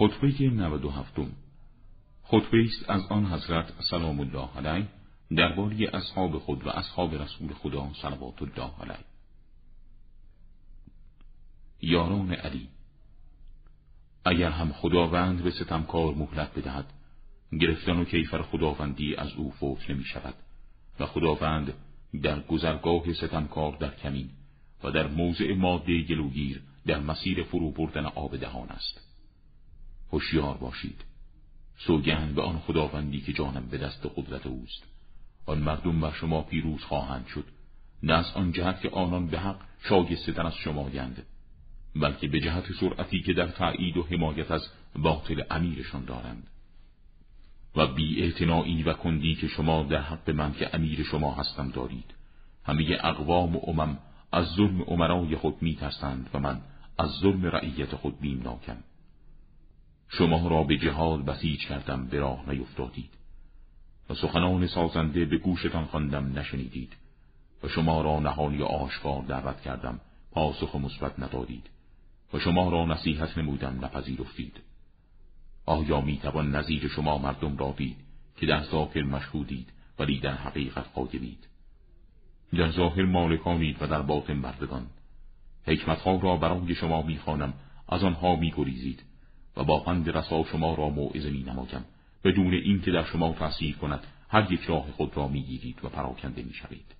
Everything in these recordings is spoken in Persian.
خطبه 97 خطبه است از آن حضرت سلام الله علیه درباره اصحاب خود و اصحاب رسول خدا صلوات الله علیه. یاران علی اگر هم خداوند به ستمکار مهلت بدهد گرفتن و کیفر خداوندی از او فوت نمی شود و خداوند در گذرگاه ستمکار در کمین و در موضع ماده گلوگیر در مسیر فرو بردن آب دهان است. هوشیار باشید. سوگند به آن خداوندی که جانم به دست قدرت اوست. آن مردم بر شما پیروز خواهند شد. نه از آن جهت که آنان به حق شایسته از شما گند بلکه به جهت سرعتی که در تایید و حمایت از باطل امیرشان دارند. و بی و کندی که شما در حق من که امیر شما هستم دارید. همه اقوام و امم از ظلم عمرای خود می و من از ظلم رعیت خود بیمناکم. شما را به جهاد بسیج کردم به راه نیفتادید. و سخنان سازنده به گوشتان خواندم نشنیدید. و شما را نهانی آشکار دعوت کردم پاسخ مثبت ندادید. و شما را نصیحت نمودم نپذیرفتید. آیا می‌توان نظیر شما مردم را دید که در ظاهر مشهودید ولی در حقیقت قایبید در ظاهر مالکانید و در باطن مردگان حکمتها را برای شما می‌خوانم از آنها میگریزید. با پند رسا شما را موعظه می نمایم بدون اینکه در شما تأثیر کند هر یک راه خود را می‌گیرید و پراکنده می‌شوید.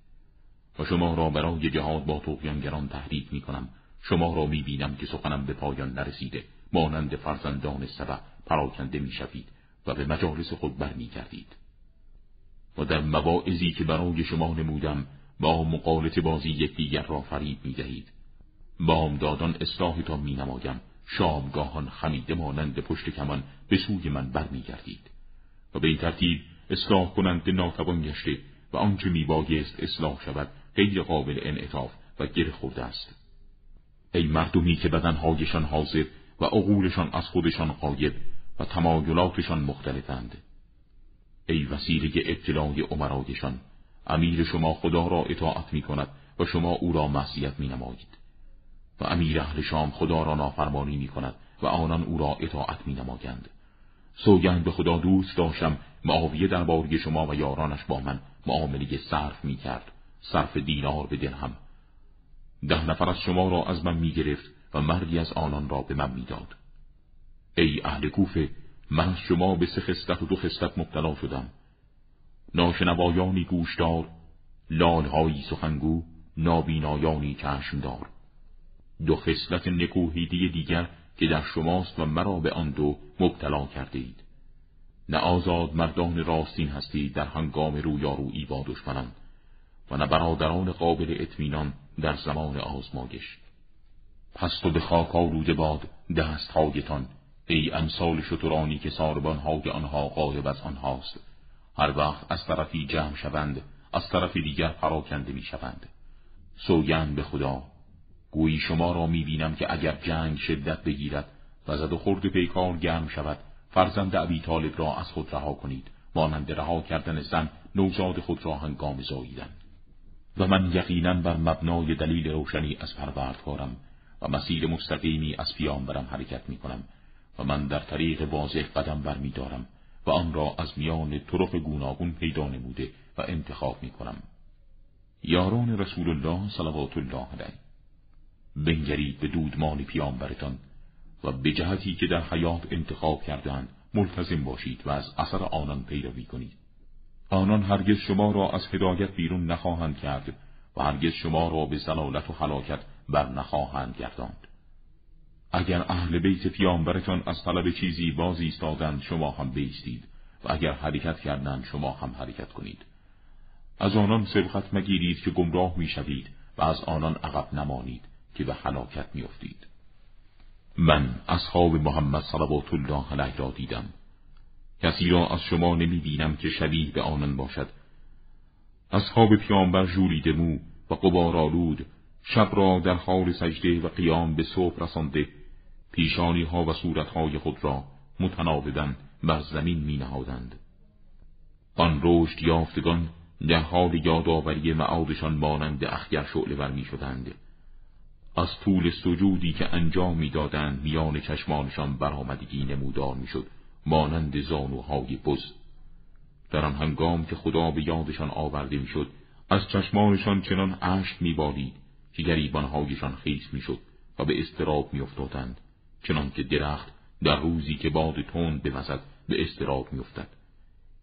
و شما را برای جهاد با توقیانگران تحریک می‌کنم. شما را می‌بینم که سخنم به پایان نرسیده. مانند فرزندان سبع پراکنده می‌شوید و به مجالس خود برمیگردید. و در مواعظی که برای شما نمودم با مقالط بازی یکدیگر را فریب می‌دهید. بامدادان اصلاحتان مینمایم. شامگاهان خمیده مانند پشت کمان به سوی من برمیگردید و به این ترتیب اصلاح کنند ناتوان گشته و آنچه میبایست اصلاح شود غیر قابل انعطاف و گره خورده است. ای مردمی که بدنهایشان حاضر و عقولشان از خودشان قایب و تمایلاتشان مختلفند. ای وسیله ابتلای عمرایشان امیر شما خدا را اطاعت می کند و شما او را معصیت می نمایید و امیر اهل شام خدا را نافرمانی می کند و آنان او را اطاعت می نمایند سوگند به خدا دوست داشتم معاویه درباره شما و یارانش با من معامله صرف می کرد صرف دینار به درهم. ده نفر از شما را از من می گرفت و مردی از آنان را به من می‌داد. ای اهل کوفه من از شما به سه خستت و دو خستت مبتلا شدم. ناشنوایانی گوشدار لالهایی سخنگو نابینایانی چشمدار. دو خصلت نکوهیدی دیگر که در شماست و مرا به آن دو مبتلا کرده اید نه آزاد مردان راستین هستید در هنگام رویارویی با دشمنان و نه برادران قابل اطمینان در زمان آزمایش. پس تو به خاک آلوده باد دستهایتان ای امثال شترانی که ساربانهای آنها قایب از آنهاست. هر وقت از طرفی جمع شوند از طرف دیگر پراکنده می شوند سوگند به خدا. گویی شما را می بینم که اگر جنگ شدت بگیرد و زد و خورد پیکار گرم شود فرزند عبی طالب را از خود رها کنید. مانند رها کردن زن نوزاد خود را هنگام زاییدن. و من یقینا بر مبنای دلیل روشنی از پروردگارم و مسیر مستقیمی از پیامبرم حرکت می کنم و من در طریق واضح قدم بر می دارم و آن را از میان طرق گوناگون پیدا نموده و انتخاب می کنم. یاران رسول الله صلوات الله علیه. بنگرید به دودمان پیامبرتان و به جهتی که در حیات انتخاب کردند ملتزم باشید و از اثر آنان پیروی کنید. آنان هرگز شما را از هدایت بیرون نخواهند کرد و هرگز شما را به زلالت و حلاکت بر نخواهند گرداند. اگر اهل بیت پیامبرتان از طلب چیزی باز ایستادند شما هم بیستید و اگر حرکت کردند شما هم حرکت کنید. از آنان سبقت مگیرید که گمراه می‌شوید و از آنان عقب نمانید. که به حلاکت میافتید من اصحاب محمد صلوات الله علیه را دیدم کسی را از شما نمی بینم که شبیه به آنان باشد اصحاب پیامبر جولیده مو و قبار آلود شب را در حال سجده و قیام به صبح رسانده پیشانی ها و صورتهای خود را متناوبا بر زمین می نهادند. آن رشد یافتگان در حال یادآوری معادشان مانند اخگر شعله بر می شدند. از طول سجودی که انجام می‌دادند میان چشمانشان برآمدگی نمودار می‌شد مانند زانوهای بز در آن هنگام که خدا به یادشان آورده می‌شد از چشمانشان چنان اشک میبارید که گریبانهایشان خیس می‌شد و به استراب میافتادند چنان که درخت در روزی که باد تند بوزد به استراب میافتد.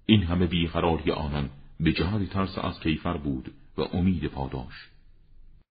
این همه بیقراری آنان به جهت ترس از کیفر بود و امید پاداش.